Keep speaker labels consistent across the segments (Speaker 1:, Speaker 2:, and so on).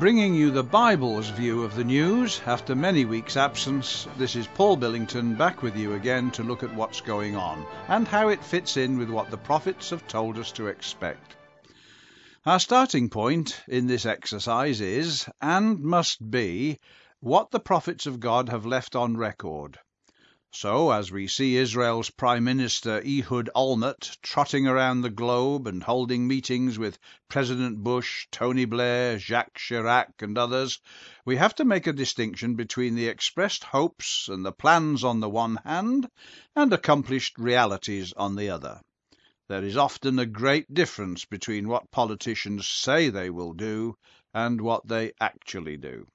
Speaker 1: Bringing you the Bible's view of the news after many weeks' absence, this is Paul Billington back with you again to look at what's going on and how it fits in with what the prophets have told us to expect. Our starting point in this exercise is, and must be, what the prophets of God have left on record. So, as we see Israel's Prime Minister Ehud Olmert trotting around the globe and holding meetings with President Bush, Tony Blair, Jacques Chirac, and others, we have to make a distinction between the expressed hopes and the plans on the one hand, and accomplished realities on the other. There is often a great difference between what politicians say they will do and what they actually do.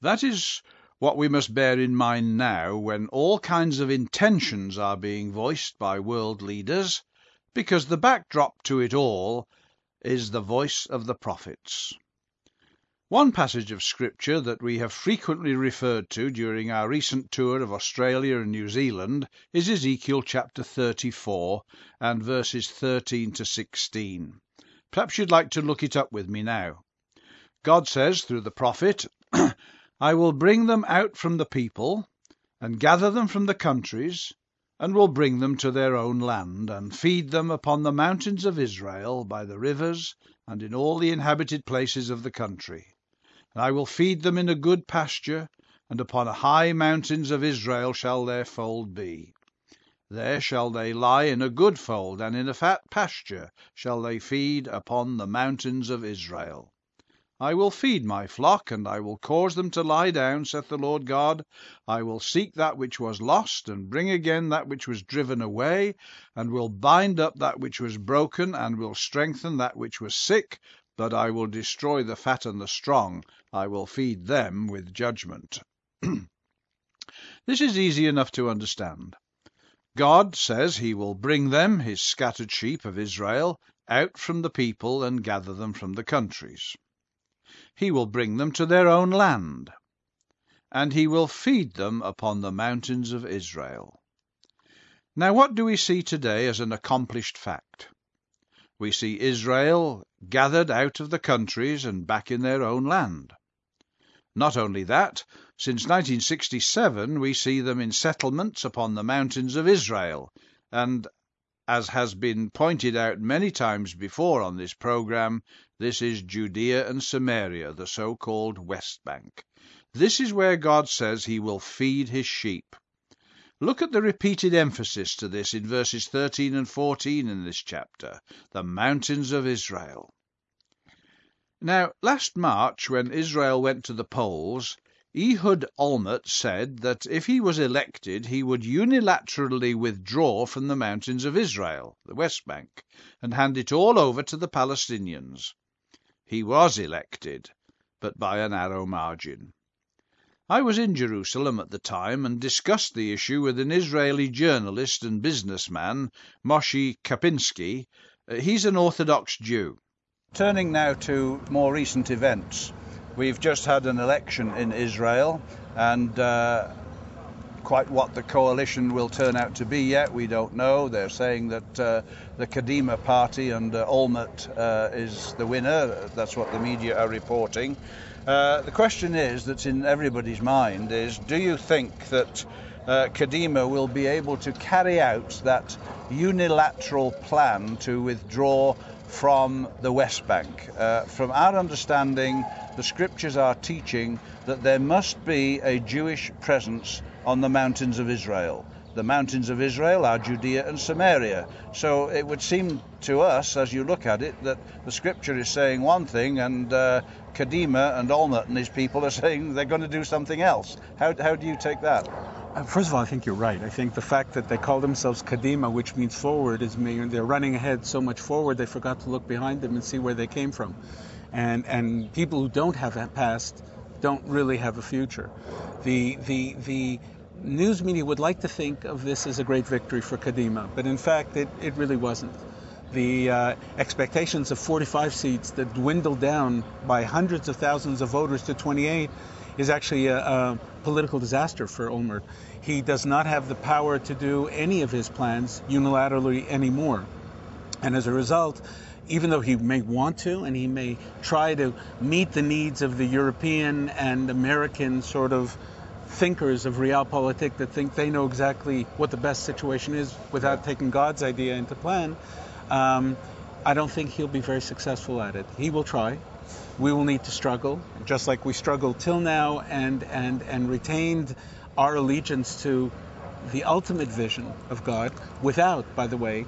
Speaker 1: That is what we must bear in mind now when all kinds of intentions are being voiced by world leaders, because the backdrop to it all is the voice of the prophets. One passage of Scripture that we have frequently referred to during our recent tour of Australia and New Zealand is Ezekiel chapter 34 and verses 13 to 16. Perhaps you'd like to look it up with me now. God says through the prophet, I will bring them out from the people, and gather them from the countries, and will bring them to their own land, and feed them upon the mountains of Israel, by the rivers, and in all the inhabited places of the country. And I will feed them in a good pasture, and upon the high mountains of Israel shall their fold be. There shall they lie in a good fold, and in a fat pasture shall they feed upon the mountains of Israel. I will feed my flock, and I will cause them to lie down, saith the Lord God. I will seek that which was lost, and bring again that which was driven away, and will bind up that which was broken, and will strengthen that which was sick. But I will destroy the fat and the strong. I will feed them with judgment. this is easy enough to understand. God says he will bring them, his scattered sheep of Israel, out from the people and gather them from the countries. He will bring them to their own land, and he will feed them upon the mountains of Israel. Now, what do we see today as an accomplished fact? We see Israel gathered out of the countries and back in their own land. Not only that, since 1967 we see them in settlements upon the mountains of Israel, and as has been pointed out many times before on this program, this is Judea and Samaria, the so called West Bank. This is where God says he will feed his sheep. Look at the repeated emphasis to this in verses 13 and 14 in this chapter the mountains of Israel. Now, last March, when Israel went to the polls, Ehud Olmert said that if he was elected he would unilaterally withdraw from the mountains of Israel, the West Bank, and hand it all over to the Palestinians. He was elected, but by a narrow margin. I was in Jerusalem at the time and discussed the issue with an Israeli journalist and businessman, Moshe Kapinsky. Uh, he's an Orthodox Jew. Turning now to more recent events. We've just had an election in Israel, and uh, quite what the coalition will turn out to be yet, we don't know. They're saying that uh, the Kadima party and uh, Olmert uh, is the winner. That's what the media are reporting. Uh, the question is that's in everybody's mind is: Do you think that uh, Kadima will be able to carry out that unilateral plan to withdraw from the West Bank? Uh, from our understanding the scriptures are teaching that there must be a Jewish presence on the mountains of Israel. The mountains of Israel are Judea and Samaria. So it would seem to us, as you look at it, that the scripture is saying one thing and uh, Kadima and Olmert and his people are saying they're going to do something else. How, how do you take that?
Speaker 2: Uh, first of all, I think you're right. I think the fact that they call themselves Kadima, which means forward, is mean they're running ahead so much forward they forgot to look behind them and see where they came from and and people who don't have a past don't really have a future. The the the news media would like to think of this as a great victory for Kadima, but in fact it, it really wasn't. The uh, expectations of 45 seats that dwindled down by hundreds of thousands of voters to 28 is actually a, a political disaster for Olmert. He does not have the power to do any of his plans unilaterally anymore. And as a result, even though he may want to and he may try to meet the needs of the European and American sort of thinkers of realpolitik that think they know exactly what the best situation is without taking God's idea into plan, um, I don't think he'll be very successful at it. He will try. We will need to struggle, just like we struggled till now and, and, and retained our allegiance to the ultimate vision of God without, by the way,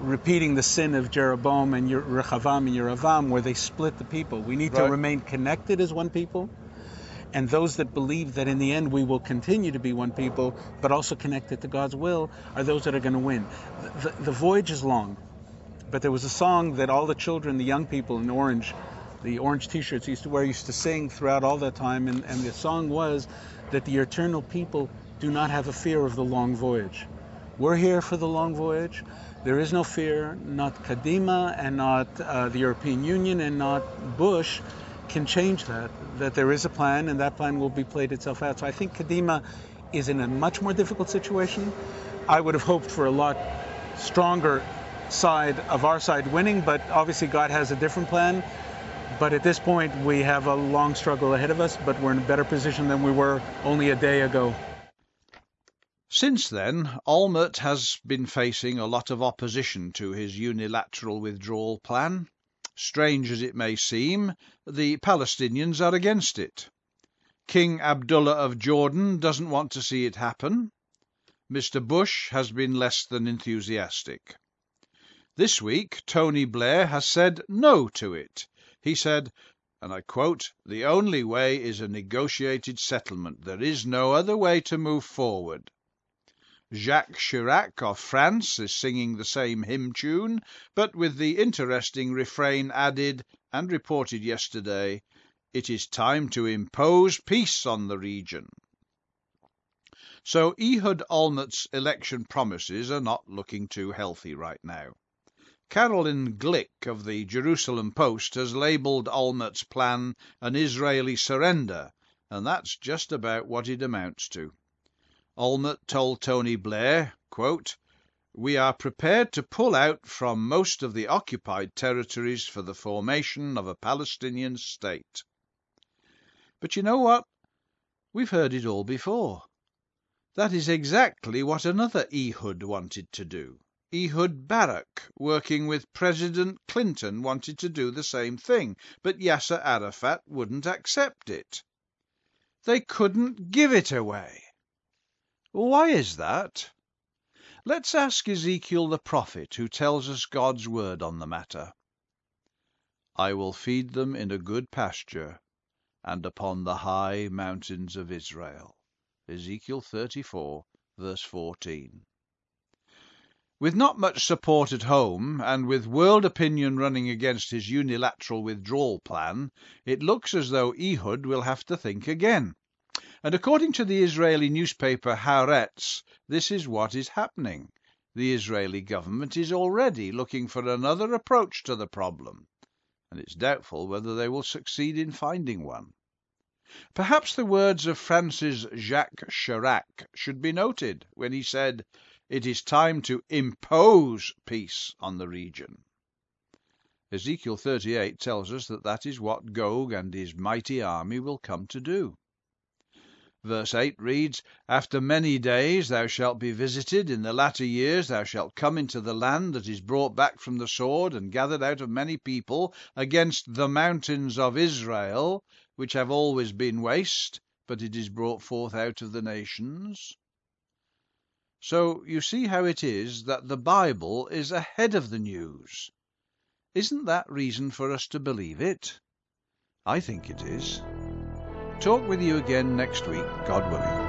Speaker 2: repeating the sin of Jeroboam and Rechavam and Yeravam, where they split the people. We need right. to remain connected as one people, and those that believe that in the end we will continue to be one people, but also connected to God's will, are those that are going to win. The, the, the voyage is long, but there was a song that all the children, the young people in orange, the orange T-shirts used to wear, used to sing throughout all that time, and, and the song was that the eternal people do not have a fear of the long voyage. We're here for the long voyage. There is no fear. Not Kadima and not uh, the European Union and not Bush can change that. That there is a plan and that plan will be played itself out. So I think Kadima is in a much more difficult situation. I would have hoped for a lot stronger side of our side winning, but obviously God has a different plan. But at this point, we have a long struggle ahead of us, but we're in a better position than we were only a day ago.
Speaker 1: Since then, Olmert has been facing a lot of opposition to his unilateral withdrawal plan. Strange as it may seem, the Palestinians are against it. King Abdullah of Jordan doesn't want to see it happen. Mr. Bush has been less than enthusiastic. This week, Tony Blair has said no to it. He said, and I quote, The only way is a negotiated settlement. There is no other way to move forward. Jacques Chirac of France is singing the same hymn tune, but with the interesting refrain added and reported yesterday, it is time to impose peace on the region. So Ehud Olmert's election promises are not looking too healthy right now. Caroline Glick of the Jerusalem Post has labelled Olmert's plan an Israeli surrender, and that's just about what it amounts to. Olmert told Tony Blair, We are prepared to pull out from most of the occupied territories for the formation of a Palestinian state. But you know what? We've heard it all before. That is exactly what another Ehud wanted to do. Ehud Barak, working with President Clinton, wanted to do the same thing, but Yasser Arafat wouldn't accept it. They couldn't give it away. Why is that? Let's ask Ezekiel the prophet, who tells us God's word on the matter. I will feed them in a good pasture, and upon the high mountains of Israel. Ezekiel 34, verse 14. With not much support at home, and with world opinion running against his unilateral withdrawal plan, it looks as though Ehud will have to think again. And according to the Israeli newspaper Haaretz, this is what is happening. The Israeli government is already looking for another approach to the problem, and it's doubtful whether they will succeed in finding one. Perhaps the words of France's Jacques Chirac should be noted when he said, It is time to impose peace on the region. Ezekiel 38 tells us that that is what Gog and his mighty army will come to do. Verse 8 reads, After many days thou shalt be visited, in the latter years thou shalt come into the land that is brought back from the sword and gathered out of many people, against the mountains of Israel, which have always been waste, but it is brought forth out of the nations. So you see how it is that the Bible is ahead of the news. Isn't that reason for us to believe it? I think it is. Talk with you again next week, God willing.